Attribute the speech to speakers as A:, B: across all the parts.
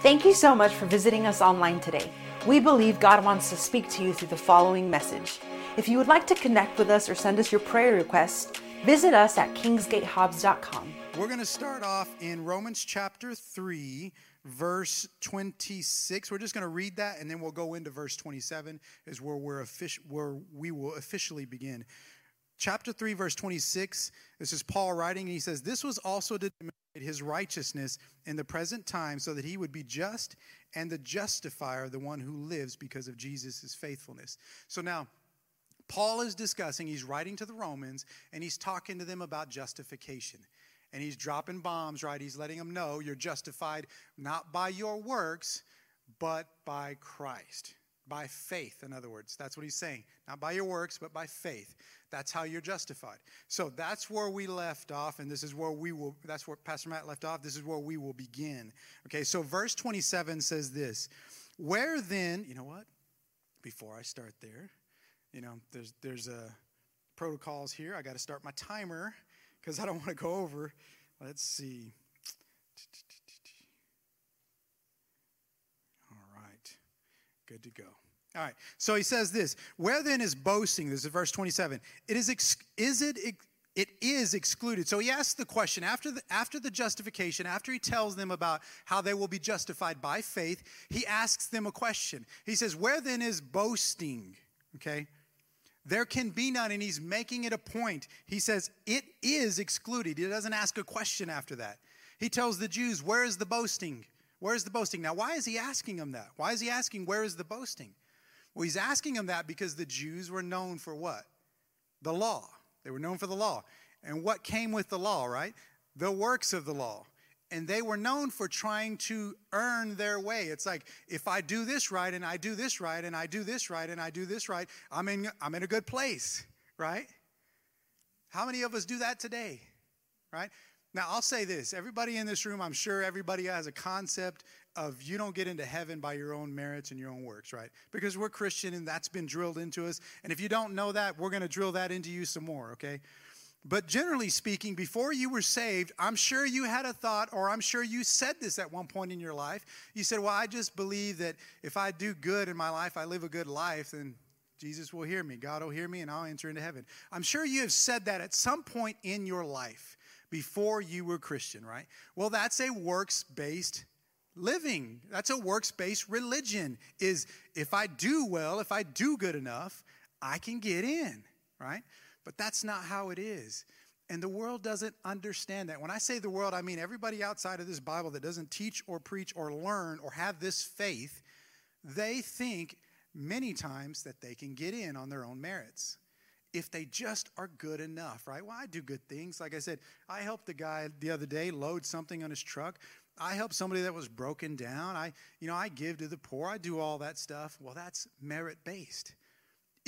A: Thank you so much for visiting us online today. We believe God wants to speak to you through the following message. If you would like to connect with us or send us your prayer requests, visit us at kingsgatehobbs.com.
B: We're going to start off in Romans chapter 3, verse 26. We're just going to read that and then we'll go into verse 27 is where we're offic- where we will officially begin. Chapter 3 verse 26. This is Paul writing and he says, "This was also demonstrate his righteousness in the present time so that he would be just and the justifier, the one who lives because of Jesus' faithfulness." So now Paul is discussing, he's writing to the Romans, and he's talking to them about justification and he's dropping bombs, right? He's letting them know you're justified not by your works, but by Christ. By faith, in other words. That's what he's saying. Not by your works, but by faith. That's how you're justified. So that's where we left off, and this is where we will, that's where Pastor Matt left off. This is where we will begin. Okay, so verse 27 says this Where then, you know what? Before I start there, you know, there's, there's a protocols here. I got to start my timer because I don't want to go over. Let's see. All right. Good to go. All right. So he says this Where then is boasting? This is verse 27. It is, ex- is it, it is excluded. So he asks the question after the, after the justification, after he tells them about how they will be justified by faith, he asks them a question. He says, Where then is boasting? Okay. There can be none, and he's making it a point. He says, It is excluded. He doesn't ask a question after that. He tells the Jews, Where is the boasting? Where is the boasting? Now, why is he asking them that? Why is he asking, Where is the boasting? Well, he's asking them that because the Jews were known for what? The law. They were known for the law. And what came with the law, right? The works of the law and they were known for trying to earn their way. It's like if I do this right and I do this right and I do this right and I do this right, I'm in I'm in a good place, right? How many of us do that today? Right? Now, I'll say this. Everybody in this room, I'm sure everybody has a concept of you don't get into heaven by your own merits and your own works, right? Because we're Christian and that's been drilled into us. And if you don't know that, we're going to drill that into you some more, okay? But generally speaking, before you were saved, I'm sure you had a thought, or I'm sure you said this at one point in your life. You said, Well, I just believe that if I do good in my life, I live a good life, then Jesus will hear me. God will hear me, and I'll enter into heaven. I'm sure you have said that at some point in your life before you were Christian, right? Well, that's a works based living. That's a works based religion. Is if I do well, if I do good enough, I can get in, right? But that's not how it is. And the world doesn't understand that. When I say the world, I mean everybody outside of this Bible that doesn't teach or preach or learn or have this faith, they think many times that they can get in on their own merits if they just are good enough, right? Well, I do good things. Like I said, I helped the guy the other day load something on his truck. I helped somebody that was broken down. I, you know, I give to the poor. I do all that stuff. Well, that's merit based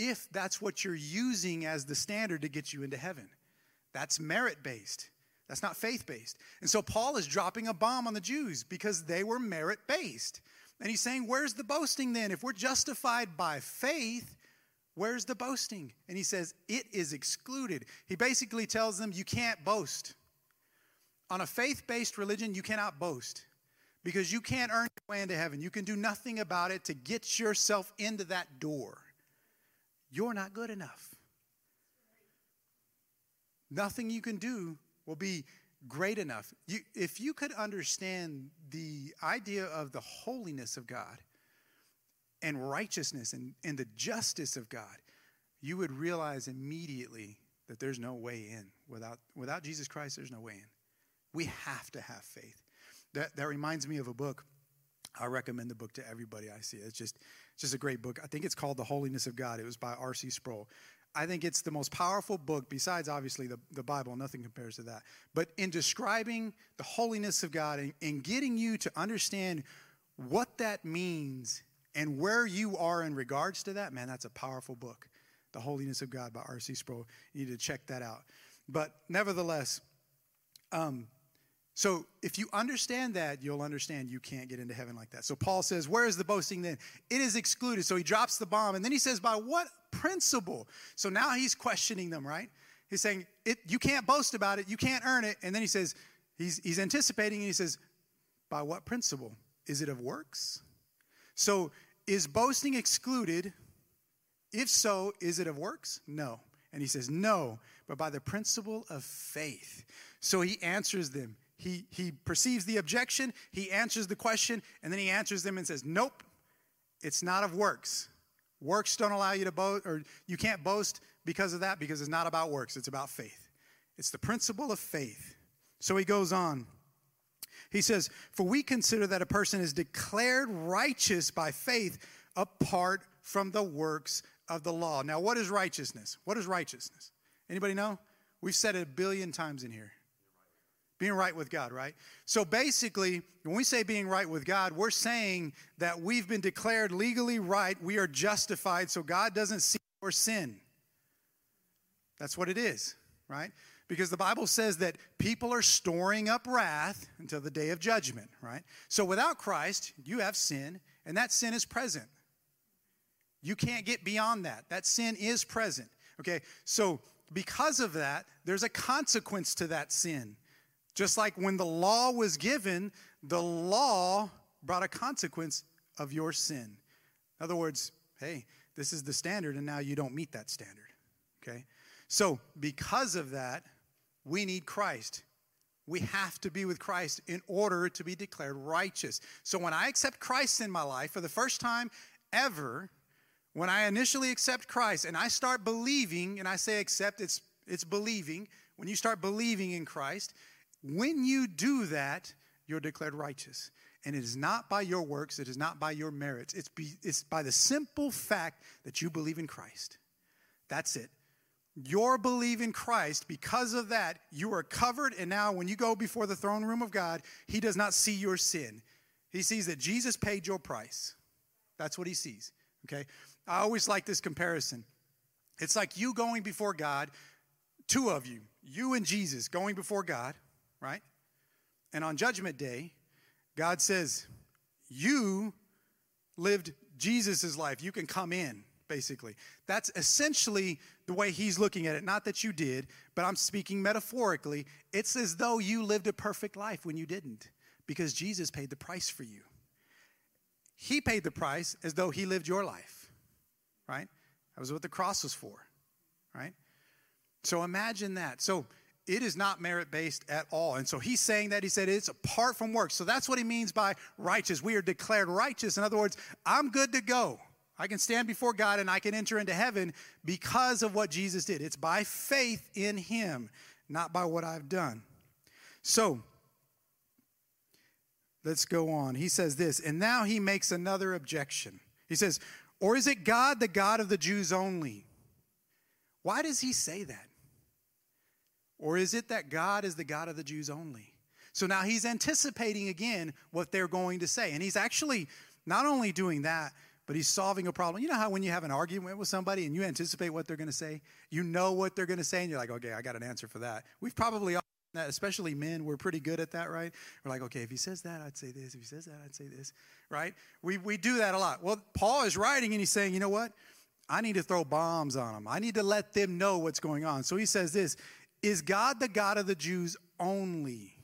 B: if that's what you're using as the standard to get you into heaven. That's merit based. That's not faith based. And so Paul is dropping a bomb on the Jews because they were merit based. And he's saying, Where's the boasting then? If we're justified by faith, where's the boasting? And he says, It is excluded. He basically tells them, You can't boast. On a faith based religion, you cannot boast because you can't earn your way into heaven. You can do nothing about it to get yourself into that door. You're not good enough. Nothing you can do will be great enough. You, if you could understand the idea of the holiness of God and righteousness and, and the justice of God, you would realize immediately that there's no way in. Without, without Jesus Christ, there's no way in. We have to have faith. That, that reminds me of a book. I recommend the book to everybody I see. It's just it's just a great book. I think it's called The Holiness of God. It was by R.C. Sproul. I think it's the most powerful book, besides obviously the, the Bible, nothing compares to that. But in describing the holiness of God and, and getting you to understand what that means and where you are in regards to that, man, that's a powerful book. The Holiness of God by R.C. Sproul. You need to check that out. But nevertheless, um, so if you understand that, you'll understand you can't get into heaven like that. So Paul says, Where is the boasting then? It is excluded. So he drops the bomb. And then he says, By what principle? So now he's questioning them, right? He's saying, it, You can't boast about it. You can't earn it. And then he says, He's, he's anticipating and he says, By what principle? is it of works? So, is boasting excluded? If so, is it of works? No. And he says, No, but by the principle of faith. So he answers them. He, he perceives the objection, he answers the question, and then he answers them and says, Nope, it's not of works. Works don't allow you to boast, or you can't boast because of that, because it's not about works, it's about faith. It's the principle of faith. So he goes on. He says, For we consider that a person is declared righteous by faith apart from the works of the law. Now, what is righteousness? What is righteousness? Anybody know? We've said it a billion times in here. Being right with God, right? So basically, when we say being right with God, we're saying that we've been declared legally right. We are justified, so God doesn't see our sin. That's what it is, right? Because the Bible says that people are storing up wrath until the day of judgment, right? So without Christ, you have sin, and that sin is present. You can't get beyond that. That sin is present. Okay, so because of that, there's a consequence to that sin. Just like when the law was given, the law brought a consequence of your sin. In other words, hey, this is the standard, and now you don't meet that standard. Okay? So, because of that, we need Christ. We have to be with Christ in order to be declared righteous. So, when I accept Christ in my life for the first time ever, when I initially accept Christ and I start believing, and I say accept, it's, it's believing. When you start believing in Christ, when you do that, you're declared righteous. And it is not by your works, it is not by your merits. It's, be, it's by the simple fact that you believe in Christ. That's it. Your belief in Christ, because of that, you are covered. And now, when you go before the throne room of God, He does not see your sin. He sees that Jesus paid your price. That's what He sees. Okay? I always like this comparison. It's like you going before God, two of you, you and Jesus going before God, right? And on Judgment Day, God says, You lived Jesus' life. You can come in, basically. That's essentially the way he's looking at it. Not that you did, but I'm speaking metaphorically. It's as though you lived a perfect life when you didn't, because Jesus paid the price for you. He paid the price as though he lived your life right? That was what the cross was for, right? So imagine that. So it is not merit based at all. And so he's saying that he said it's apart from works. So that's what he means by righteous. We are declared righteous. In other words, I'm good to go. I can stand before God and I can enter into heaven because of what Jesus did. It's by faith in him, not by what I've done. So let's go on. He says this, and now he makes another objection. He says, or is it God, the God of the Jews only? Why does he say that? Or is it that God is the God of the Jews only? So now he's anticipating again what they're going to say. And he's actually not only doing that, but he's solving a problem. You know how when you have an argument with somebody and you anticipate what they're going to say, you know what they're going to say, and you're like, okay, I got an answer for that. We've probably all that, especially men, we're pretty good at that, right? We're like, okay, if he says that, I'd say this. If he says that, I'd say this, right? We, we do that a lot. Well, Paul is writing and he's saying, you know what? I need to throw bombs on them. I need to let them know what's going on. So he says this Is God the God of the Jews only?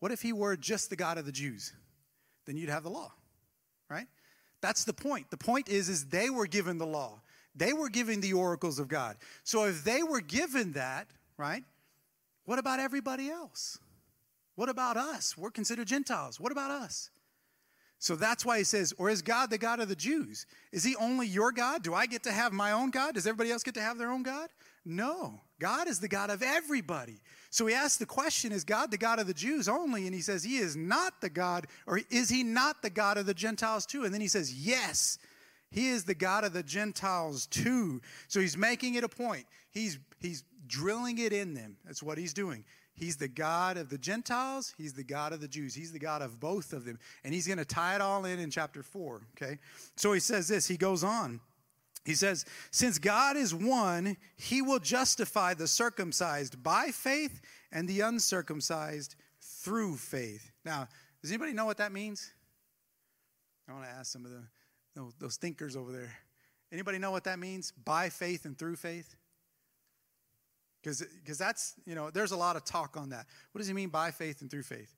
B: What if he were just the God of the Jews? Then you'd have the law, right? That's the point. The point is, is they were given the law. They were given the oracles of God. So if they were given that, right? What about everybody else? What about us? We're considered Gentiles. What about us? So that's why he says, or is God the God of the Jews? Is he only your God? Do I get to have my own God? Does everybody else get to have their own God? No. God is the God of everybody. So he asks the question, is God the God of the Jews only? And he says, he is not the God, or is he not the God of the Gentiles too? And then he says, yes, he is the God of the Gentiles too. So he's making it a point. He's, he's drilling it in them. That's what he's doing. He's the God of the Gentiles, he's the God of the Jews. He's the God of both of them. And he's going to tie it all in in chapter 4, okay? So he says this, he goes on. He says, Since God is one, he will justify the circumcised by faith and the uncircumcised through faith. Now, does anybody know what that means? I want to ask some of the those thinkers over there. Anybody know what that means? By faith and through faith? Because that's, you know, there's a lot of talk on that. What does he mean by faith and through faith?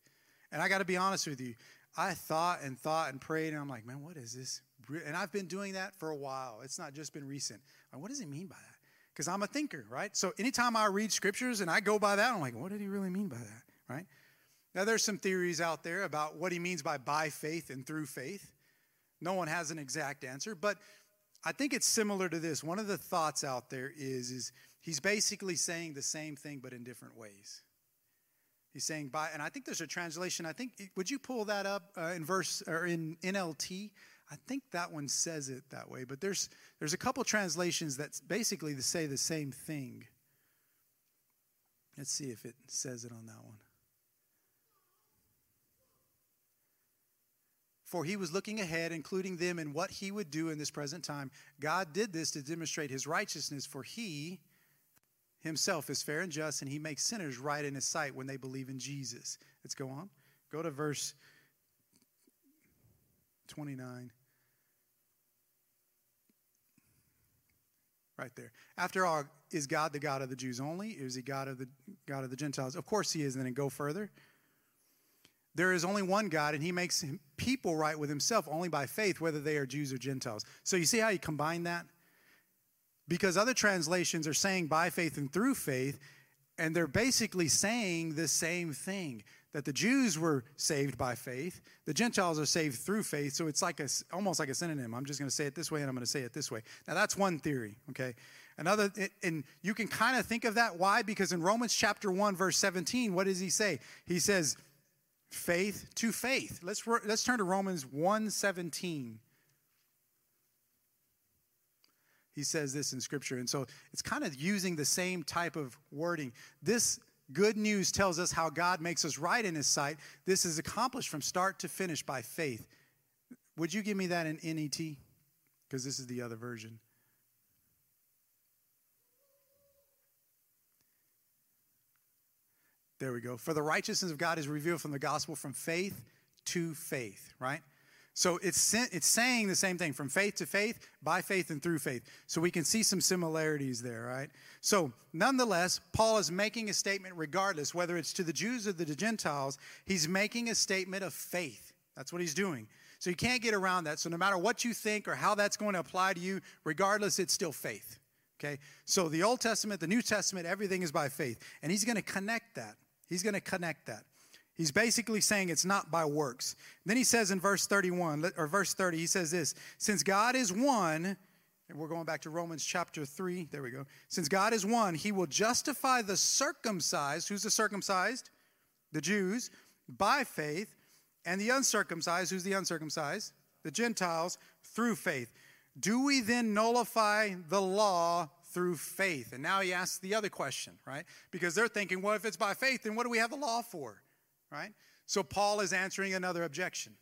B: And I got to be honest with you. I thought and thought and prayed, and I'm like, man, what is this? And I've been doing that for a while. It's not just been recent. What does he mean by that? Because I'm a thinker, right? So anytime I read scriptures and I go by that, I'm like, what did he really mean by that, right? Now, there's some theories out there about what he means by by faith and through faith. No one has an exact answer, but I think it's similar to this. One of the thoughts out there is, is he's basically saying the same thing, but in different ways. He's saying by, and I think there's a translation. I think, would you pull that up uh, in verse or in NLT? I think that one says it that way, but there's there's a couple translations that basically say the same thing. Let's see if it says it on that one. For he was looking ahead, including them in what he would do in this present time. God did this to demonstrate his righteousness, for he himself is fair and just, and he makes sinners right in his sight when they believe in Jesus. Let's go on. Go to verse 29. Right there. After all, is God the God of the Jews only? Is he God of the God of the Gentiles? Of course he is. Then go further. There is only one God, and he makes people right with himself only by faith, whether they are Jews or Gentiles. So you see how you combine that? Because other translations are saying by faith and through faith, and they're basically saying the same thing that the Jews were saved by faith, the Gentiles are saved through faith. So it's like a, almost like a synonym. I'm just going to say it this way and I'm going to say it this way. Now that's one theory, okay? Another, and you can kind of think of that. Why? Because in Romans chapter 1, verse 17, what does he say? He says, faith to faith. Let's, let's turn to Romans 1 17 he says this in scripture. And so it's kind of using the same type of wording. This Good news tells us how God makes us right in His sight. This is accomplished from start to finish by faith. Would you give me that in NET? Because this is the other version. There we go. For the righteousness of God is revealed from the gospel from faith to faith, right? So it's, it's saying the same thing from faith to faith, by faith and through faith. So we can see some similarities there, right? So nonetheless, Paul is making a statement regardless, whether it's to the Jews or the Gentiles, he's making a statement of faith. That's what he's doing. So you can't get around that. So no matter what you think or how that's going to apply to you, regardless, it's still faith. Okay? So the Old Testament, the New Testament, everything is by faith. And he's going to connect that. He's going to connect that. He's basically saying it's not by works. Then he says in verse 31, or verse 30, he says this Since God is one, and we're going back to Romans chapter 3, there we go. Since God is one, he will justify the circumcised. Who's the circumcised? The Jews, by faith, and the uncircumcised. Who's the uncircumcised? The Gentiles, through faith. Do we then nullify the law through faith? And now he asks the other question, right? Because they're thinking, well, if it's by faith, then what do we have the law for? Right? So Paul is answering another objection.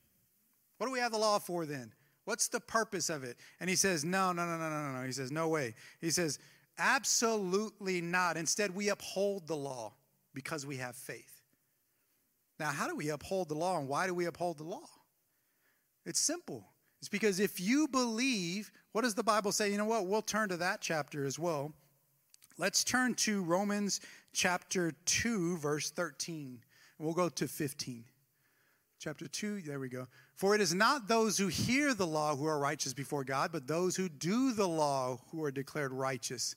B: What do we have the law for then? What's the purpose of it? And he says, No, no, no, no, no, no. He says, No way. He says, Absolutely not. Instead, we uphold the law because we have faith. Now, how do we uphold the law and why do we uphold the law? It's simple. It's because if you believe, what does the Bible say? You know what? We'll turn to that chapter as well. Let's turn to Romans chapter 2, verse 13. We'll go to 15. Chapter 2, there we go. For it is not those who hear the law who are righteous before God, but those who do the law who are declared righteous.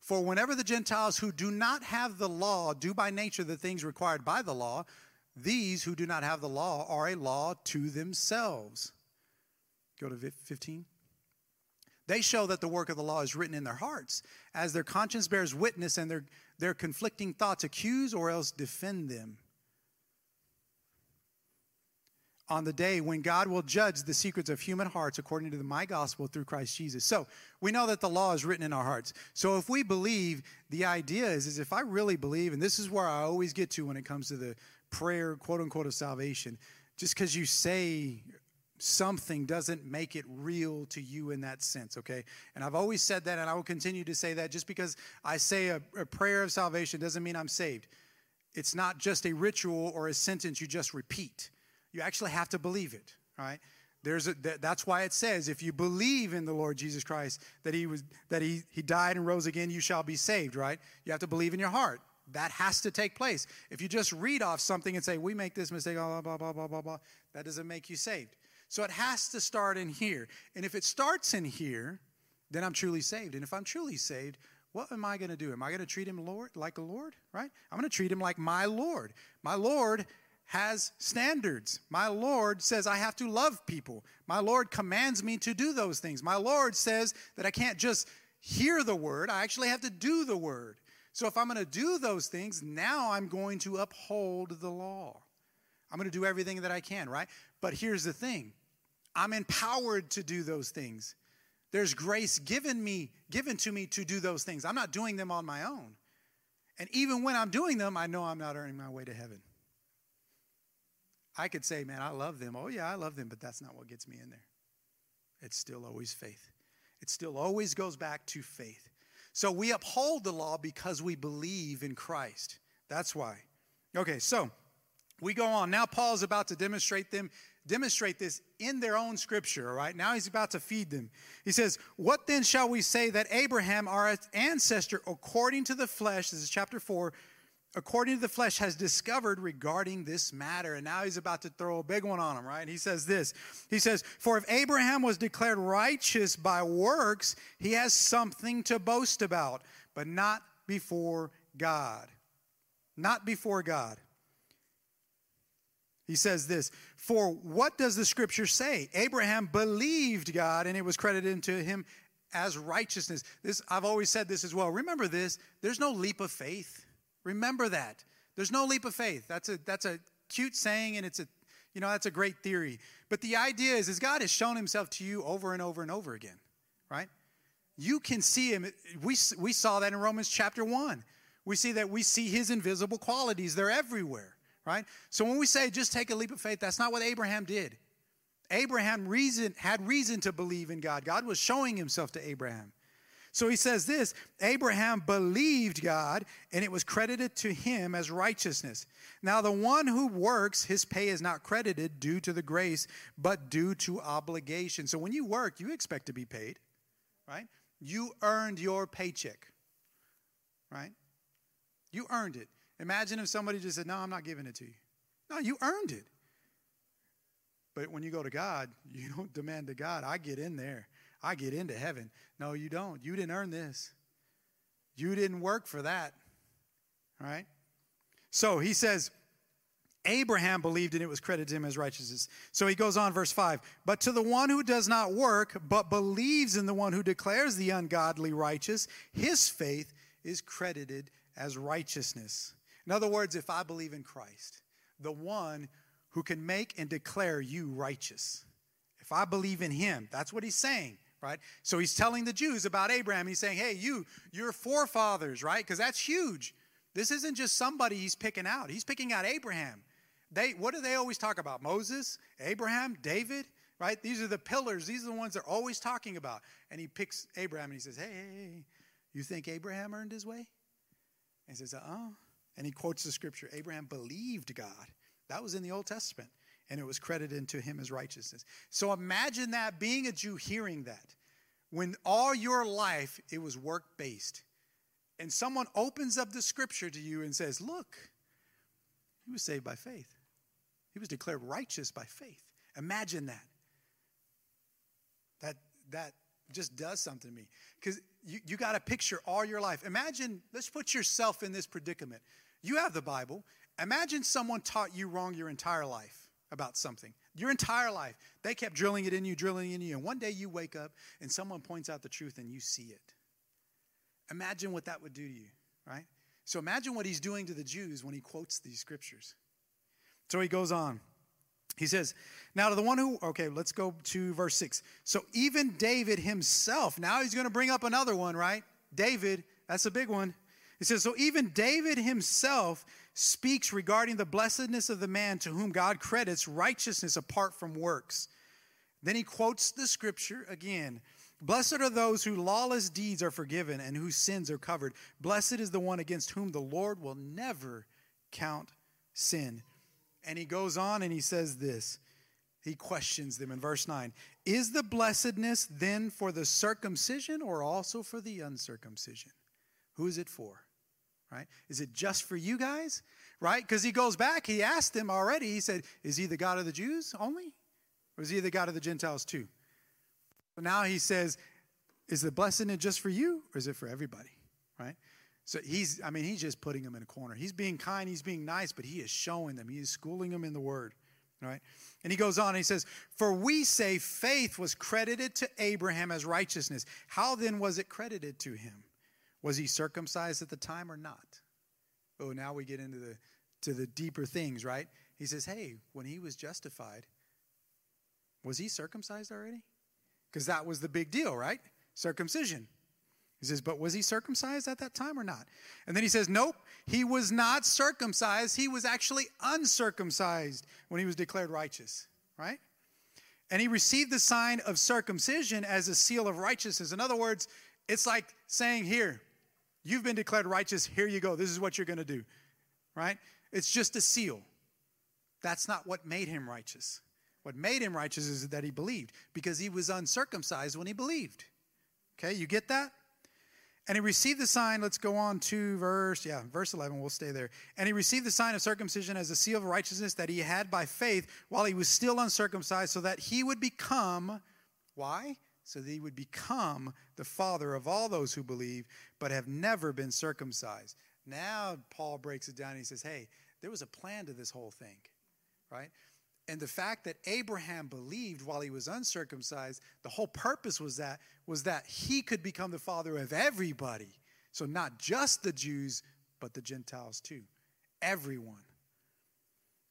B: For whenever the Gentiles who do not have the law do by nature the things required by the law, these who do not have the law are a law to themselves. Go to 15. They show that the work of the law is written in their hearts, as their conscience bears witness and their, their conflicting thoughts accuse or else defend them. On the day when God will judge the secrets of human hearts according to the, my gospel through Christ Jesus. So we know that the law is written in our hearts. So if we believe, the idea is, is if I really believe, and this is where I always get to when it comes to the prayer, quote unquote, of salvation, just because you say something doesn't make it real to you in that sense, okay? And I've always said that, and I will continue to say that. Just because I say a, a, prayer of salvation doesn't mean I'm saved. It's not just a ritual or a sentence you just repeat. You actually have to believe it, right? There's a, that's why it says, if you believe in the Lord Jesus Christ, that he was that he, he died and rose again, you shall be saved, right? You have to believe in your heart. That has to take place. If you just read off something and say, we make this mistake, blah, blah, blah, blah, blah, blah, that doesn't make you saved. So it has to start in here. And if it starts in here, then I'm truly saved. And if I'm truly saved, what am I going to do? Am I going to treat him Lord like a Lord? Right? I'm going to treat him like my Lord. My Lord has standards. My Lord says I have to love people. My Lord commands me to do those things. My Lord says that I can't just hear the word, I actually have to do the word. So if I'm going to do those things, now I'm going to uphold the law. I'm going to do everything that I can, right? But here's the thing I'm empowered to do those things. There's grace given me, given to me to do those things. I'm not doing them on my own. And even when I'm doing them, I know I'm not earning my way to heaven. I could say, man, I love them. Oh, yeah, I love them, but that's not what gets me in there. It's still always faith. It still always goes back to faith. So we uphold the law because we believe in Christ. That's why. Okay, so we go on. Now Paul's about to demonstrate them demonstrate this in their own scripture, all right? Now he's about to feed them. He says, What then shall we say that Abraham, our ancestor, according to the flesh, this is chapter 4, according to the flesh, has discovered regarding this matter? And now he's about to throw a big one on him, right? He says this He says, For if Abraham was declared righteous by works, he has something to boast about, but not before God. Not before God. He says this For what does the scripture say? Abraham believed God and it was credited to him as righteousness. This I've always said this as well. Remember this, there's no leap of faith. Remember that. There's no leap of faith. That's a that's a cute saying and it's a you know that's a great theory. But the idea is is God has shown himself to you over and over and over again, right? You can see him. We we saw that in Romans chapter 1. We see that we see his invisible qualities. They're everywhere right? So when we say just take a leap of faith, that's not what Abraham did. Abraham reason, had reason to believe in God. God was showing himself to Abraham. So he says this Abraham believed God, and it was credited to him as righteousness. Now, the one who works, his pay is not credited due to the grace, but due to obligation. So when you work, you expect to be paid, right? You earned your paycheck, right? You earned it. Imagine if somebody just said, No, I'm not giving it to you. No, you earned it. But when you go to God, you don't demand to God, I get in there. I get into heaven. No, you don't. You didn't earn this. You didn't work for that. Right? So he says, Abraham believed and it was credited to him as righteousness. So he goes on, verse 5. But to the one who does not work, but believes in the one who declares the ungodly righteous, his faith is credited as righteousness. In other words, if I believe in Christ, the one who can make and declare you righteous, if I believe in him, that's what he's saying, right? So he's telling the Jews about Abraham. He's saying, hey, you, your forefathers, right? Because that's huge. This isn't just somebody he's picking out, he's picking out Abraham. They, what do they always talk about? Moses, Abraham, David, right? These are the pillars. These are the ones they're always talking about. And he picks Abraham and he says, hey, you think Abraham earned his way? And he says, uh-uh. And he quotes the scripture Abraham believed God. That was in the Old Testament, and it was credited to him as righteousness. So imagine that being a Jew hearing that. When all your life it was work based, and someone opens up the scripture to you and says, Look, he was saved by faith, he was declared righteous by faith. Imagine that. That, that just does something to me. Because you, you got to picture all your life. Imagine, let's put yourself in this predicament. You have the Bible. Imagine someone taught you wrong your entire life about something. Your entire life. They kept drilling it in you, drilling it in you. And one day you wake up and someone points out the truth and you see it. Imagine what that would do to you, right? So imagine what he's doing to the Jews when he quotes these scriptures. So he goes on. He says, Now to the one who, okay, let's go to verse 6. So even David himself, now he's going to bring up another one, right? David, that's a big one. He says, So even David himself speaks regarding the blessedness of the man to whom God credits righteousness apart from works. Then he quotes the scripture again. Blessed are those whose lawless deeds are forgiven and whose sins are covered. Blessed is the one against whom the Lord will never count sin. And he goes on and he says this. He questions them in verse 9 Is the blessedness then for the circumcision or also for the uncircumcision? Who is it for? Right? Is it just for you guys? Right? Because he goes back, he asked them already, he said, Is he the God of the Jews only? Or is he the God of the Gentiles too? But now he says, Is the blessing just for you or is it for everybody? Right? So he's, I mean, he's just putting them in a corner. He's being kind, he's being nice, but he is showing them, he is schooling them in the word. Right? And he goes on and he says, For we say faith was credited to Abraham as righteousness. How then was it credited to him? Was he circumcised at the time or not? Oh, now we get into the to the deeper things, right? He says, Hey, when he was justified, was he circumcised already? Because that was the big deal, right? Circumcision. He says, But was he circumcised at that time or not? And then he says, Nope, he was not circumcised. He was actually uncircumcised when he was declared righteous, right? And he received the sign of circumcision as a seal of righteousness. In other words, it's like saying, Here, you've been declared righteous. Here you go. This is what you're going to do, right? It's just a seal. That's not what made him righteous. What made him righteous is that he believed because he was uncircumcised when he believed. Okay, you get that? And he received the sign, let's go on to verse, yeah, verse 11, we'll stay there. And he received the sign of circumcision as a seal of righteousness that he had by faith while he was still uncircumcised, so that he would become, why? So that he would become the father of all those who believe, but have never been circumcised. Now, Paul breaks it down. and He says, hey, there was a plan to this whole thing, right? And the fact that Abraham believed while he was uncircumcised, the whole purpose was that was that he could become the father of everybody. So not just the Jews, but the Gentiles too. Everyone.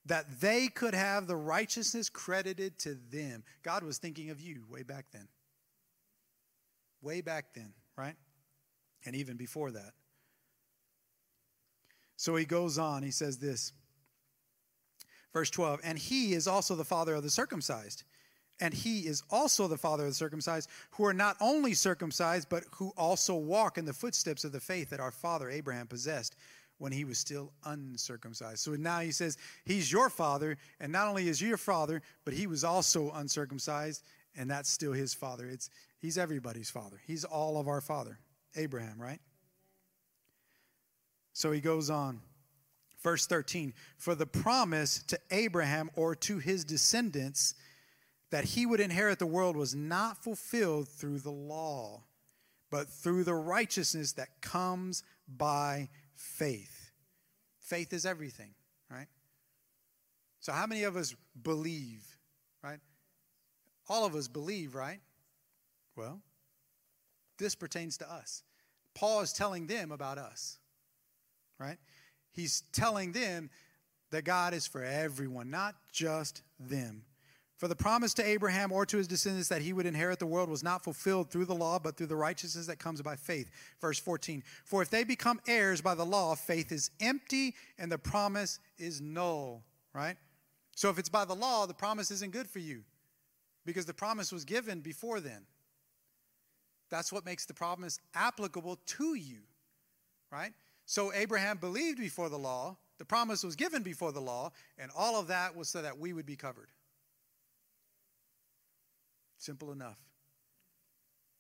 B: That they could have the righteousness credited to them. God was thinking of you way back then. Way back then, right? And even before that. So he goes on, he says this. Verse 12, and he is also the father of the circumcised. And he is also the father of the circumcised, who are not only circumcised, but who also walk in the footsteps of the faith that our father Abraham possessed when he was still uncircumcised. So now he says, He's your father, and not only is your father, but he was also uncircumcised, and that's still his father. It's he's everybody's father. He's all of our father. Abraham, right? So he goes on. Verse 13, for the promise to Abraham or to his descendants that he would inherit the world was not fulfilled through the law, but through the righteousness that comes by faith. Faith is everything, right? So, how many of us believe, right? All of us believe, right? Well, this pertains to us. Paul is telling them about us, right? he's telling them that God is for everyone, not just them. For the promise to Abraham or to his descendants that he would inherit the world was not fulfilled through the law, but through the righteousness that comes by faith. Verse 14 For if they become heirs by the law, faith is empty and the promise is null, right? So if it's by the law, the promise isn't good for you because the promise was given before then. That's what makes the promise applicable to you, right? So Abraham believed before the law, the promise was given before the law, and all of that was so that we would be covered. Simple enough.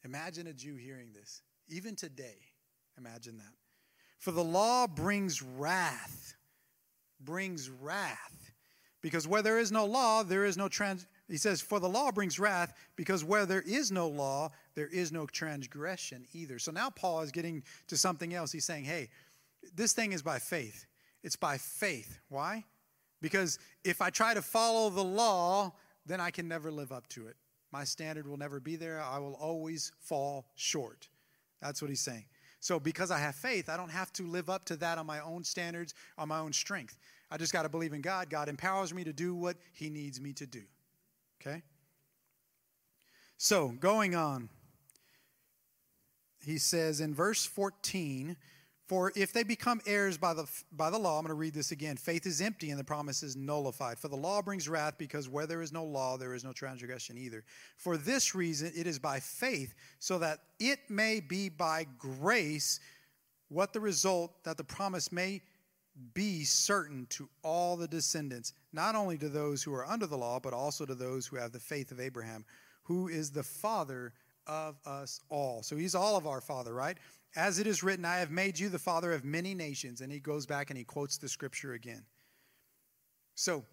B: Imagine a Jew hearing this. Even today, imagine that. For the law brings wrath, brings wrath. Because where there is no law, there is no trans. He says, For the law brings wrath, because where there is no law, there is no transgression either. So now Paul is getting to something else. He's saying, Hey, this thing is by faith. It's by faith. Why? Because if I try to follow the law, then I can never live up to it. My standard will never be there. I will always fall short. That's what he's saying. So, because I have faith, I don't have to live up to that on my own standards, on my own strength. I just got to believe in God. God empowers me to do what he needs me to do. Okay? So, going on, he says in verse 14, for if they become heirs by the, by the law, I'm going to read this again faith is empty and the promise is nullified. For the law brings wrath because where there is no law, there is no transgression either. For this reason, it is by faith, so that it may be by grace what the result that the promise may be certain to all the descendants, not only to those who are under the law, but also to those who have the faith of Abraham, who is the father of us all. So he's all of our father, right? As it is written, I have made you the father of many nations. And he goes back and he quotes the scripture again. So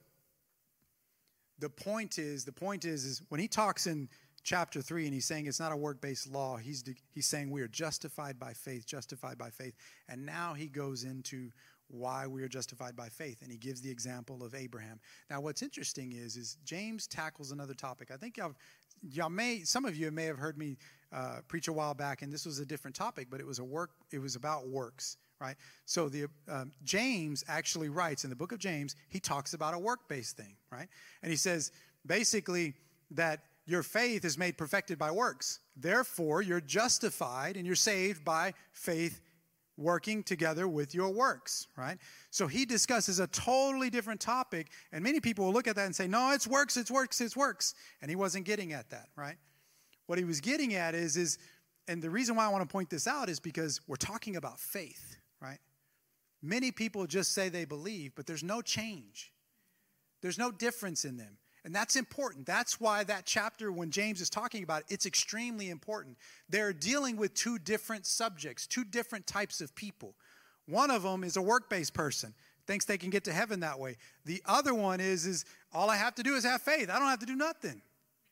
B: the point is, the point is, is when he talks in chapter 3 and he's saying it's not a work-based law, he's, he's saying we are justified by faith, justified by faith. And now he goes into why we are justified by faith and he gives the example of abraham. Now what's interesting is is james tackles another topic. I think y'all, y'all may some of you may have heard me uh, preach a while back and this was a different topic but it was a work it was about works right? So the um, james actually writes in the book of james he talks about a work-based thing right? And he says basically that your faith is made perfected by works. Therefore you're justified and you're saved by faith working together with your works, right? So he discusses a totally different topic, and many people will look at that and say, No, it's works, it's works, it's works. And he wasn't getting at that, right? What he was getting at is, is, and the reason why I want to point this out is because we're talking about faith, right? Many people just say they believe, but there's no change. There's no difference in them. And that's important. That's why that chapter, when James is talking about it, it's extremely important. They're dealing with two different subjects, two different types of people. One of them is a work based person, thinks they can get to heaven that way. The other one is, is all I have to do is have faith. I don't have to do nothing,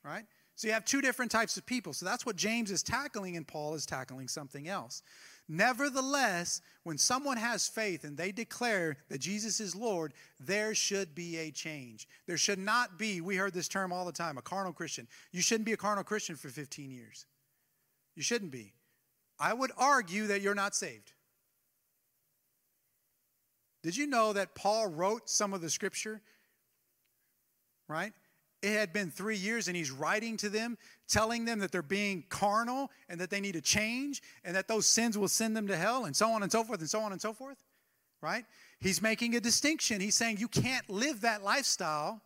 B: right? So you have two different types of people. So that's what James is tackling, and Paul is tackling something else. Nevertheless, when someone has faith and they declare that Jesus is Lord, there should be a change. There should not be, we heard this term all the time, a carnal Christian. You shouldn't be a carnal Christian for 15 years. You shouldn't be. I would argue that you're not saved. Did you know that Paul wrote some of the scripture? Right? It had been three years, and he's writing to them, telling them that they're being carnal and that they need to change and that those sins will send them to hell, and so on and so forth, and so on and so forth. Right? He's making a distinction. He's saying you can't live that lifestyle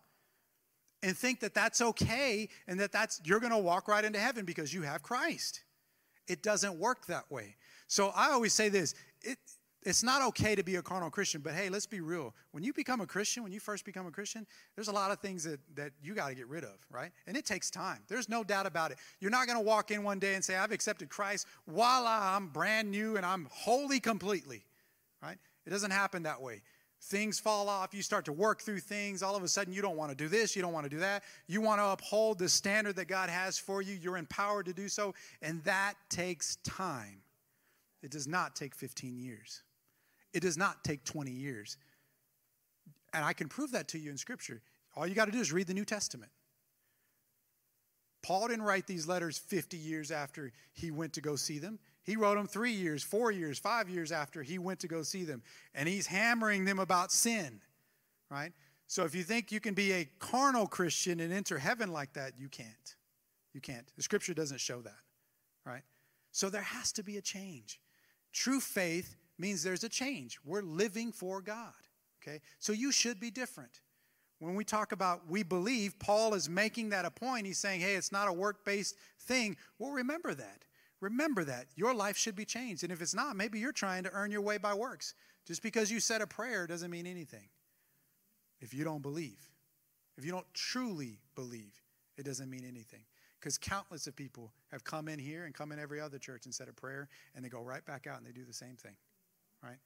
B: and think that that's okay and that that's you're going to walk right into heaven because you have Christ. It doesn't work that way. So I always say this, it, it's not okay to be a carnal Christian, but hey, let's be real. When you become a Christian, when you first become a Christian, there's a lot of things that, that you got to get rid of, right? And it takes time. There's no doubt about it. You're not going to walk in one day and say, I've accepted Christ. Voila, I'm brand new and I'm holy completely, right? It doesn't happen that way. Things fall off. You start to work through things. All of a sudden, you don't want to do this. You don't want to do that. You want to uphold the standard that God has for you. You're empowered to do so. And that takes time. It does not take 15 years. It does not take 20 years. And I can prove that to you in Scripture. All you got to do is read the New Testament. Paul didn't write these letters 50 years after he went to go see them. He wrote them three years, four years, five years after he went to go see them. And he's hammering them about sin, right? So if you think you can be a carnal Christian and enter heaven like that, you can't. You can't. The scripture doesn't show that, right? So there has to be a change. True faith means there's a change. We're living for God. Okay? So you should be different. When we talk about we believe, Paul is making that a point. He's saying, hey, it's not a work based thing. Well, remember that. Remember that. Your life should be changed. And if it's not, maybe you're trying to earn your way by works. Just because you said a prayer doesn't mean anything if you don't believe. If you don't truly believe, it doesn't mean anything. Because countless of people have come in here and come in every other church and said a prayer, and they go right back out and they do the same thing right?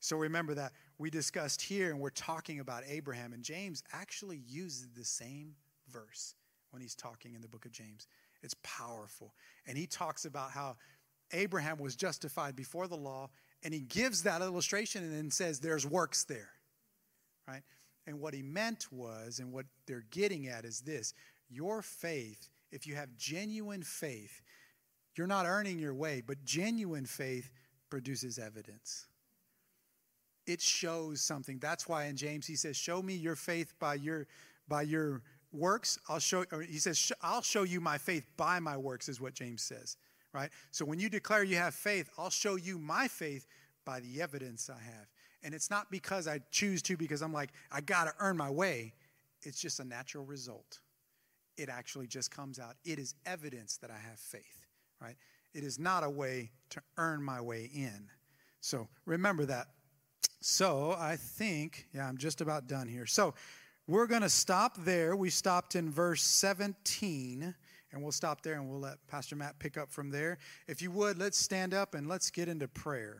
B: So remember that we discussed here, and we're talking about Abraham, and James actually uses the same verse when he's talking in the book of James. It's powerful. And he talks about how Abraham was justified before the law, and he gives that illustration and then says there's works there, right? And what he meant was, and what they're getting at is this your faith, if you have genuine faith, you're not earning your way, but genuine faith produces evidence. It shows something. That's why in James he says, "Show me your faith by your by your works. I'll show." he says, "I'll show you my faith by my works," is what James says. Right. So when you declare you have faith, I'll show you my faith by the evidence I have. And it's not because I choose to, because I'm like, I got to earn my way. It's just a natural result. It actually just comes out. It is evidence that I have faith, right? It is not a way to earn my way in. So remember that. So I think, yeah, I'm just about done here. So we're going to stop there. We stopped in verse 17, and we'll stop there and we'll let Pastor Matt pick up from there. If you would, let's stand up and let's get into prayer.